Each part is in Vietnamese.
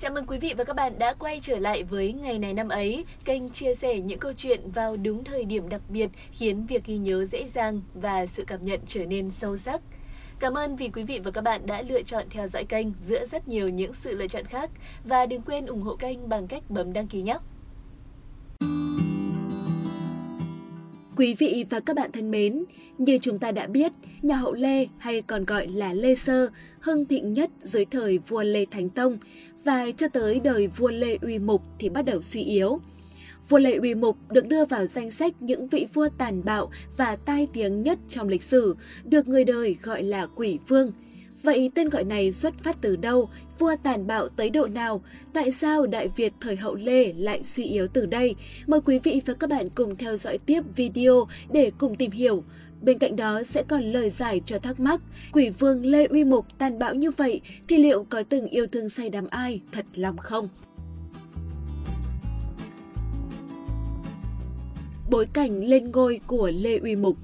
Chào mừng quý vị và các bạn đã quay trở lại với ngày này năm ấy, kênh chia sẻ những câu chuyện vào đúng thời điểm đặc biệt khiến việc ghi nhớ dễ dàng và sự cảm nhận trở nên sâu sắc. Cảm ơn vì quý vị và các bạn đã lựa chọn theo dõi kênh giữa rất nhiều những sự lựa chọn khác và đừng quên ủng hộ kênh bằng cách bấm đăng ký nhé. Quý vị và các bạn thân mến, như chúng ta đã biết, nhà hậu Lê hay còn gọi là Lê Sơ, hưng thịnh nhất dưới thời vua Lê Thánh Tông và cho tới đời vua Lê Uy Mục thì bắt đầu suy yếu. Vua Lê Uy Mục được đưa vào danh sách những vị vua tàn bạo và tai tiếng nhất trong lịch sử, được người đời gọi là quỷ vương – Vậy tên gọi này xuất phát từ đâu? Vua tàn bạo tới độ nào? Tại sao Đại Việt thời hậu Lê lại suy yếu từ đây? Mời quý vị và các bạn cùng theo dõi tiếp video để cùng tìm hiểu. Bên cạnh đó sẽ còn lời giải cho thắc mắc, quỷ vương Lê Uy Mục tàn bạo như vậy thì liệu có từng yêu thương say đắm ai thật lòng không? Bối cảnh lên ngôi của Lê Uy Mục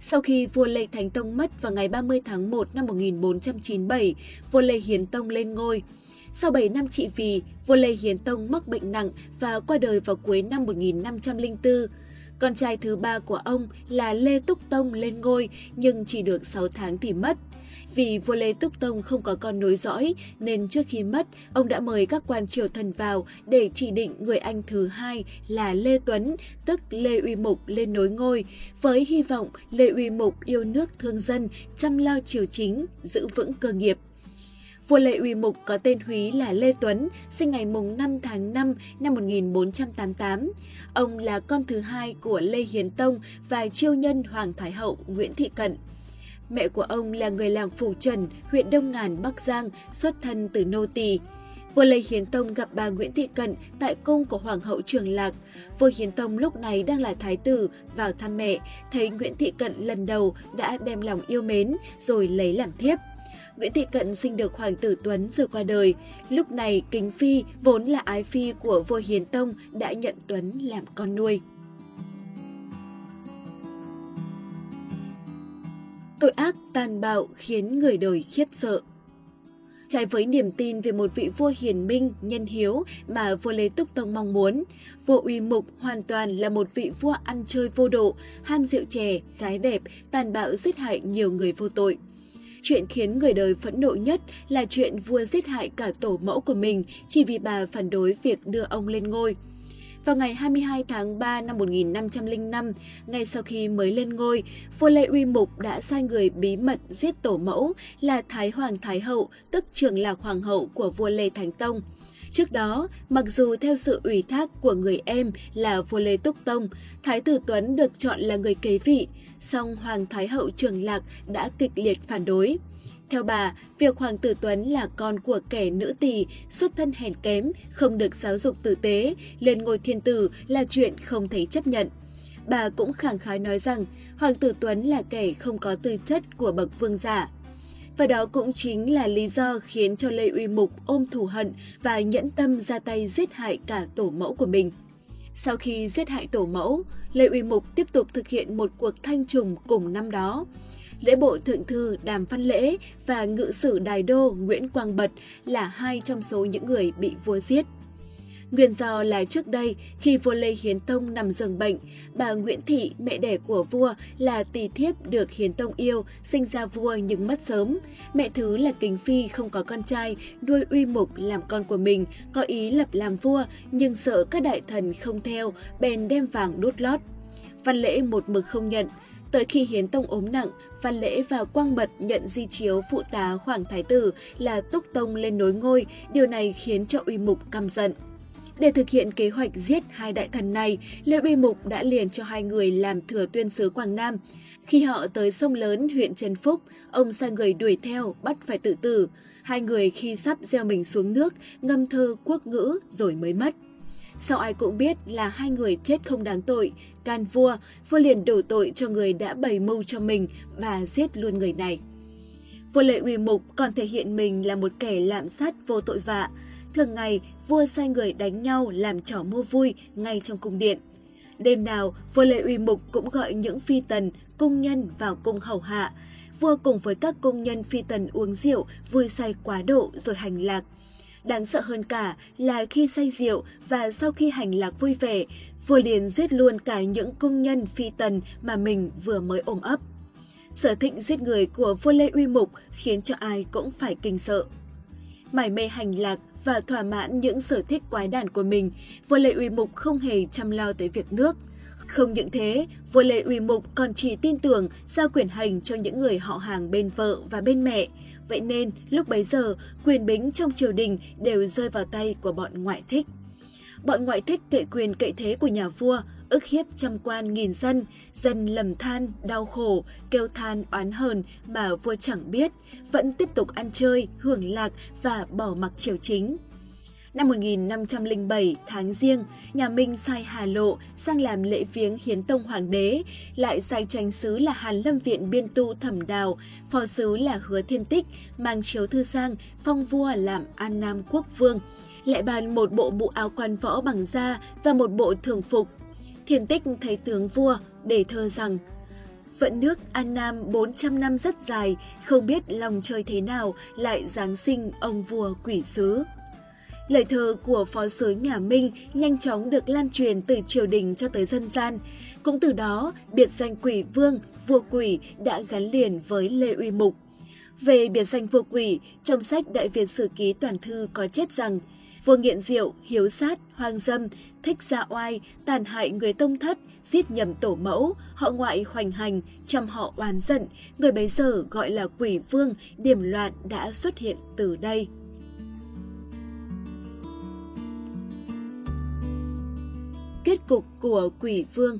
sau khi vua Lê Thánh Tông mất vào ngày 30 tháng 1 năm 1497, vua Lê Hiến Tông lên ngôi. Sau 7 năm trị vì, vua Lê Hiến Tông mắc bệnh nặng và qua đời vào cuối năm 1504. Con trai thứ ba của ông là Lê Túc Tông lên ngôi nhưng chỉ được 6 tháng thì mất. Vì vua Lê Túc Tông không có con nối dõi nên trước khi mất, ông đã mời các quan triều thần vào để chỉ định người anh thứ hai là Lê Tuấn, tức Lê Uy Mục lên nối ngôi, với hy vọng Lê Uy Mục yêu nước thương dân, chăm lo triều chính, giữ vững cơ nghiệp. Vua Lê Uy Mục có tên Húy là Lê Tuấn, sinh ngày mùng 5 tháng 5 năm 1488. Ông là con thứ hai của Lê Hiến Tông và chiêu nhân Hoàng Thái Hậu Nguyễn Thị Cận. Mẹ của ông là người làng Phủ Trần, huyện Đông Ngàn, Bắc Giang, xuất thân từ nô tỳ. Vua Lê Hiến Tông gặp bà Nguyễn Thị Cận tại cung của Hoàng hậu Trường Lạc. Vua Hiến Tông lúc này đang là thái tử, vào thăm mẹ, thấy Nguyễn Thị Cận lần đầu đã đem lòng yêu mến rồi lấy làm thiếp. Nguyễn Thị Cận sinh được Hoàng tử Tuấn rồi qua đời. Lúc này, Kính Phi, vốn là ái phi của vua Hiến Tông, đã nhận Tuấn làm con nuôi. Tội ác tàn bạo khiến người đời khiếp sợ. Trái với niềm tin về một vị vua hiền minh, nhân hiếu mà vua Lê Túc Tông mong muốn, vua Uy Mục hoàn toàn là một vị vua ăn chơi vô độ, ham rượu chè, gái đẹp, tàn bạo giết hại nhiều người vô tội. Chuyện khiến người đời phẫn nộ nhất là chuyện vua giết hại cả tổ mẫu của mình chỉ vì bà phản đối việc đưa ông lên ngôi. Vào ngày 22 tháng 3 năm 1505, ngay sau khi mới lên ngôi, vua Lê Uy Mục đã sai người bí mật giết tổ mẫu là Thái Hoàng Thái Hậu, tức trường lạc Hoàng hậu của vua Lê Thánh Tông. Trước đó, mặc dù theo sự ủy thác của người em là vua Lê Túc Tông, Thái tử Tuấn được chọn là người kế vị, song Hoàng Thái Hậu Trường Lạc đã kịch liệt phản đối. Theo bà, việc Hoàng tử Tuấn là con của kẻ nữ tỳ, xuất thân hèn kém, không được giáo dục tử tế, lên ngôi thiên tử là chuyện không thể chấp nhận. Bà cũng khẳng khái nói rằng Hoàng tử Tuấn là kẻ không có tư chất của bậc vương giả. Và đó cũng chính là lý do khiến cho Lê Uy Mục ôm thù hận và nhẫn tâm ra tay giết hại cả tổ mẫu của mình. Sau khi giết hại tổ mẫu, Lê Uy Mục tiếp tục thực hiện một cuộc thanh trùng cùng năm đó lễ bộ thượng thư Đàm Văn Lễ và ngự sử Đài Đô Nguyễn Quang Bật là hai trong số những người bị vua giết. Nguyên do là trước đây, khi vua Lê Hiến Tông nằm giường bệnh, bà Nguyễn Thị, mẹ đẻ của vua, là tỷ thiếp được Hiến Tông yêu, sinh ra vua nhưng mất sớm. Mẹ thứ là Kính Phi không có con trai, nuôi uy mục làm con của mình, có ý lập làm vua nhưng sợ các đại thần không theo, bèn đem vàng đốt lót. Văn lễ một mực không nhận, Tới khi Hiến Tông ốm nặng, Văn Lễ và Quang Bật nhận di chiếu phụ tá Hoàng Thái Tử là Túc Tông lên nối ngôi, điều này khiến cho uy mục căm giận. Để thực hiện kế hoạch giết hai đại thần này, Lê Uy Mục đã liền cho hai người làm thừa tuyên sứ Quảng Nam. Khi họ tới sông lớn huyện Trần Phúc, ông sai người đuổi theo, bắt phải tự tử. Hai người khi sắp gieo mình xuống nước, ngâm thơ quốc ngữ rồi mới mất sau ai cũng biết là hai người chết không đáng tội, can vua, vua liền đổ tội cho người đã bày mưu cho mình và giết luôn người này. Vua Lệ Uy Mục còn thể hiện mình là một kẻ lạm sát vô tội vạ. Thường ngày, vua sai người đánh nhau làm trò mua vui ngay trong cung điện. Đêm nào, vua Lệ Uy Mục cũng gọi những phi tần, cung nhân vào cung hầu hạ. vua cùng với các công nhân phi tần uống rượu, vui say quá độ rồi hành lạc. Đáng sợ hơn cả là khi say rượu và sau khi hành lạc vui vẻ, vua liền giết luôn cả những công nhân phi tần mà mình vừa mới ôm ấp. Sở thịnh giết người của vua Lê Uy Mục khiến cho ai cũng phải kinh sợ. Mải mê hành lạc và thỏa mãn những sở thích quái đản của mình, vua Lê Uy Mục không hề chăm lo tới việc nước. Không những thế, vua Lê Uy Mục còn chỉ tin tưởng giao quyền hành cho những người họ hàng bên vợ và bên mẹ. Vậy nên, lúc bấy giờ, quyền bính trong triều đình đều rơi vào tay của bọn ngoại thích. Bọn ngoại thích kệ quyền kệ thế của nhà vua, ức hiếp trăm quan nghìn dân, dân lầm than, đau khổ, kêu than oán hờn mà vua chẳng biết, vẫn tiếp tục ăn chơi, hưởng lạc và bỏ mặc triều chính. Năm 1507, tháng riêng, nhà Minh sai Hà Lộ sang làm lễ viếng hiến tông hoàng đế, lại sai tranh sứ là Hàn Lâm Viện biên tu thẩm đào, phò sứ là Hứa Thiên Tích, mang chiếu thư sang, phong vua làm An Nam quốc vương. Lại bàn một bộ bộ áo quan võ bằng da và một bộ thường phục. Thiên Tích thấy tướng vua, để thơ rằng Vận nước An Nam 400 năm rất dài, không biết lòng trời thế nào lại giáng sinh ông vua quỷ sứ. Lời thơ của phó sứ nhà Minh nhanh chóng được lan truyền từ triều đình cho tới dân gian. Cũng từ đó, biệt danh quỷ vương, vua quỷ đã gắn liền với Lê Uy Mục. Về biệt danh vua quỷ, trong sách Đại Việt Sử Ký Toàn Thư có chép rằng vua nghiện rượu, hiếu sát, hoang dâm, thích ra oai, tàn hại người tông thất, giết nhầm tổ mẫu, họ ngoại hoành hành, chăm họ oán giận, người bấy giờ gọi là quỷ vương, điểm loạn đã xuất hiện từ đây. Cục của quỷ vương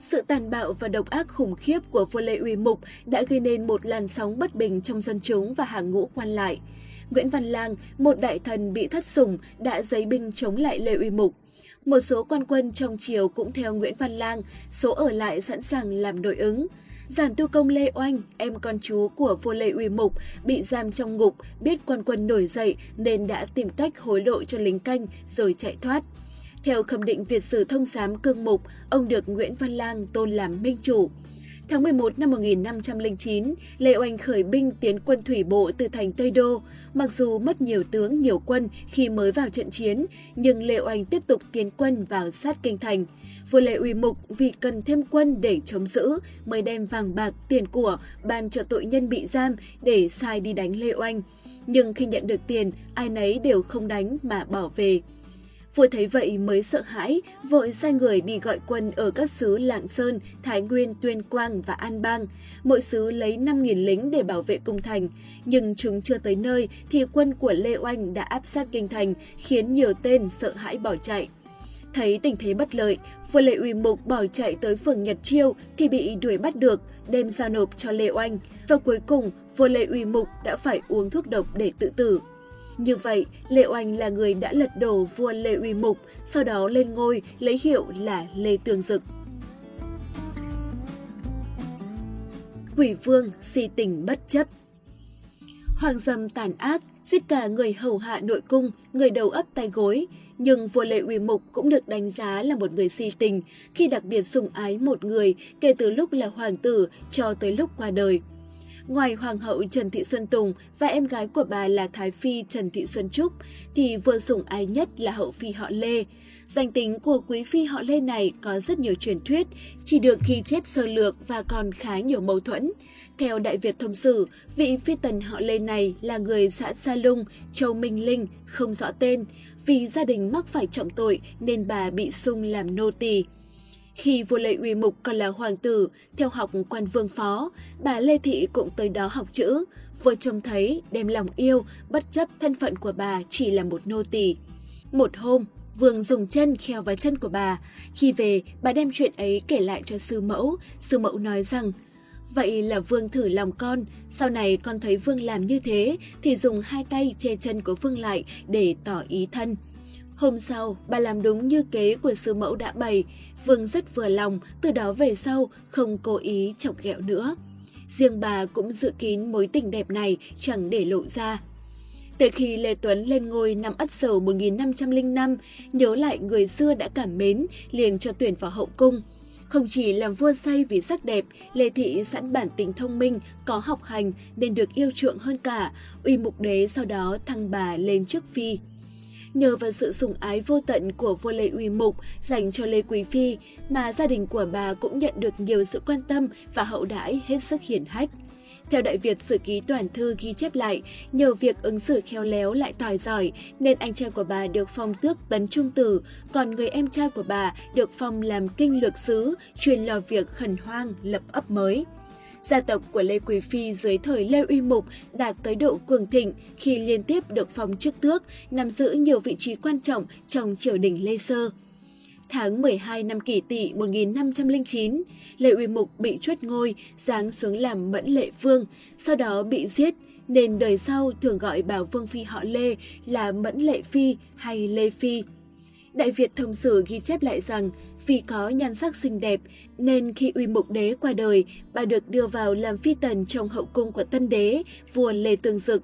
sự tàn bạo và độc ác khủng khiếp của vua Lê Uy Mục đã gây nên một làn sóng bất bình trong dân chúng và hàng ngũ quan lại. Nguyễn Văn Lang, một đại thần bị thất sủng, đã giấy binh chống lại Lê Uy Mục. Một số quan quân trong triều cũng theo Nguyễn Văn Lang, số ở lại sẵn sàng làm nội ứng. Giản tu công Lê Oanh, em con chú của vua Lê Uy Mục, bị giam trong ngục, biết quan quân nổi dậy nên đã tìm cách hối lộ cho lính canh rồi chạy thoát. Theo khẩm định Việt sử thông giám cương mục, ông được Nguyễn Văn Lang tôn làm minh chủ. Tháng 11 năm 1509, Lê Oanh khởi binh tiến quân thủy bộ từ thành Tây Đô. Mặc dù mất nhiều tướng, nhiều quân khi mới vào trận chiến, nhưng Lê Oanh tiếp tục tiến quân vào sát kinh thành. Vua Lê Uy Mục vì cần thêm quân để chống giữ, mới đem vàng bạc, tiền của, ban cho tội nhân bị giam để sai đi đánh Lê Oanh. Nhưng khi nhận được tiền, ai nấy đều không đánh mà bỏ về. Vua thấy vậy mới sợ hãi, vội sai người đi gọi quân ở các xứ Lạng Sơn, Thái Nguyên, Tuyên Quang và An Bang. Mỗi xứ lấy 5.000 lính để bảo vệ cung thành. Nhưng chúng chưa tới nơi thì quân của Lê Oanh đã áp sát kinh thành, khiến nhiều tên sợ hãi bỏ chạy. Thấy tình thế bất lợi, vua Lê Uy Mục bỏ chạy tới phường Nhật Chiêu thì bị đuổi bắt được, đem giao nộp cho Lê Oanh. Và cuối cùng, vua Lê Uy Mục đã phải uống thuốc độc để tự tử. Như vậy, Lê Oanh là người đã lật đổ vua Lê Uy Mục, sau đó lên ngôi lấy hiệu là Lê Tương Dực. Quỷ vương si tình bất chấp Hoàng dâm tàn ác, giết cả người hầu hạ nội cung, người đầu ấp tay gối, nhưng vua Lê Uy Mục cũng được đánh giá là một người si tình khi đặc biệt sủng ái một người kể từ lúc là hoàng tử cho tới lúc qua đời. Ngoài Hoàng hậu Trần Thị Xuân Tùng và em gái của bà là Thái Phi Trần Thị Xuân Trúc, thì vua sủng ái nhất là hậu phi họ Lê. Danh tính của quý phi họ Lê này có rất nhiều truyền thuyết, chỉ được ghi chép sơ lược và còn khá nhiều mâu thuẫn. Theo Đại Việt Thông Sử, vị phi tần họ Lê này là người xã Sa Lung, Châu Minh Linh, không rõ tên. Vì gia đình mắc phải trọng tội nên bà bị sung làm nô tỳ. Khi vua Lê Uy Mục còn là hoàng tử, theo học quan vương phó, bà Lê Thị cũng tới đó học chữ. Vua trông thấy, đem lòng yêu, bất chấp thân phận của bà chỉ là một nô tỳ. Một hôm, Vương dùng chân kheo vào chân của bà. Khi về, bà đem chuyện ấy kể lại cho sư mẫu. Sư mẫu nói rằng, Vậy là Vương thử lòng con, sau này con thấy Vương làm như thế thì dùng hai tay che chân của Vương lại để tỏ ý thân. Hôm sau, bà làm đúng như kế của sư mẫu đã bày. Vương rất vừa lòng, từ đó về sau không cố ý chọc ghẹo nữa. Riêng bà cũng dự kín mối tình đẹp này chẳng để lộ ra. Từ khi Lê Tuấn lên ngôi năm Ất Sửu 1505, nhớ lại người xưa đã cảm mến, liền cho tuyển vào hậu cung. Không chỉ làm vua say vì sắc đẹp, Lê Thị sẵn bản tính thông minh, có học hành nên được yêu chuộng hơn cả, uy mục đế sau đó thăng bà lên chức phi. Nhờ vào sự sủng ái vô tận của vua Lê Uy Mục dành cho Lê Quý Phi mà gia đình của bà cũng nhận được nhiều sự quan tâm và hậu đãi hết sức hiển hách. Theo Đại Việt Sử Ký Toàn Thư ghi chép lại, nhờ việc ứng xử khéo léo lại tài giỏi nên anh trai của bà được phong tước tấn trung tử, còn người em trai của bà được phong làm kinh lược sứ, truyền lò việc khẩn hoang lập ấp mới. Gia tộc của Lê Quý Phi dưới thời Lê Uy Mục đạt tới độ cường thịnh khi liên tiếp được phong chức tước, nắm giữ nhiều vị trí quan trọng trong triều đình Lê Sơ. Tháng 12 năm kỷ tỵ 1509, Lê Uy Mục bị chuất ngôi, giáng xuống làm mẫn lệ vương, sau đó bị giết, nên đời sau thường gọi bảo vương phi họ Lê là Mẫn Lệ Phi hay Lê Phi. Đại Việt Thông Sử ghi chép lại rằng vì có nhan sắc xinh đẹp nên khi Uy Mục Đế qua đời, bà được đưa vào làm phi tần trong hậu cung của tân đế, vua Lê Tương Dực.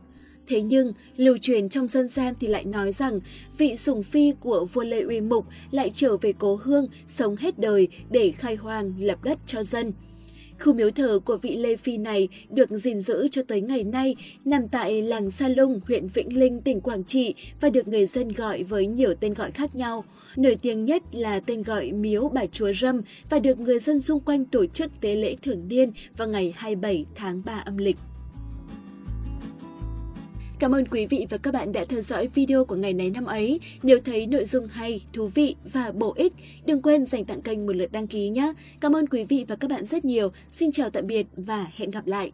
Thế nhưng, lưu truyền trong dân gian thì lại nói rằng vị sủng phi của vua Lê Uy Mục lại trở về cố hương, sống hết đời để khai hoang lập đất cho dân. Khu miếu thờ của vị Lê Phi này được gìn giữ cho tới ngày nay, nằm tại làng Sa Lung, huyện Vĩnh Linh, tỉnh Quảng Trị và được người dân gọi với nhiều tên gọi khác nhau. Nổi tiếng nhất là tên gọi miếu bà chúa Râm và được người dân xung quanh tổ chức tế lễ thường niên vào ngày 27 tháng 3 âm lịch. Cảm ơn quý vị và các bạn đã theo dõi video của ngày này năm ấy. Nếu thấy nội dung hay, thú vị và bổ ích, đừng quên dành tặng kênh một lượt đăng ký nhé. Cảm ơn quý vị và các bạn rất nhiều. Xin chào tạm biệt và hẹn gặp lại.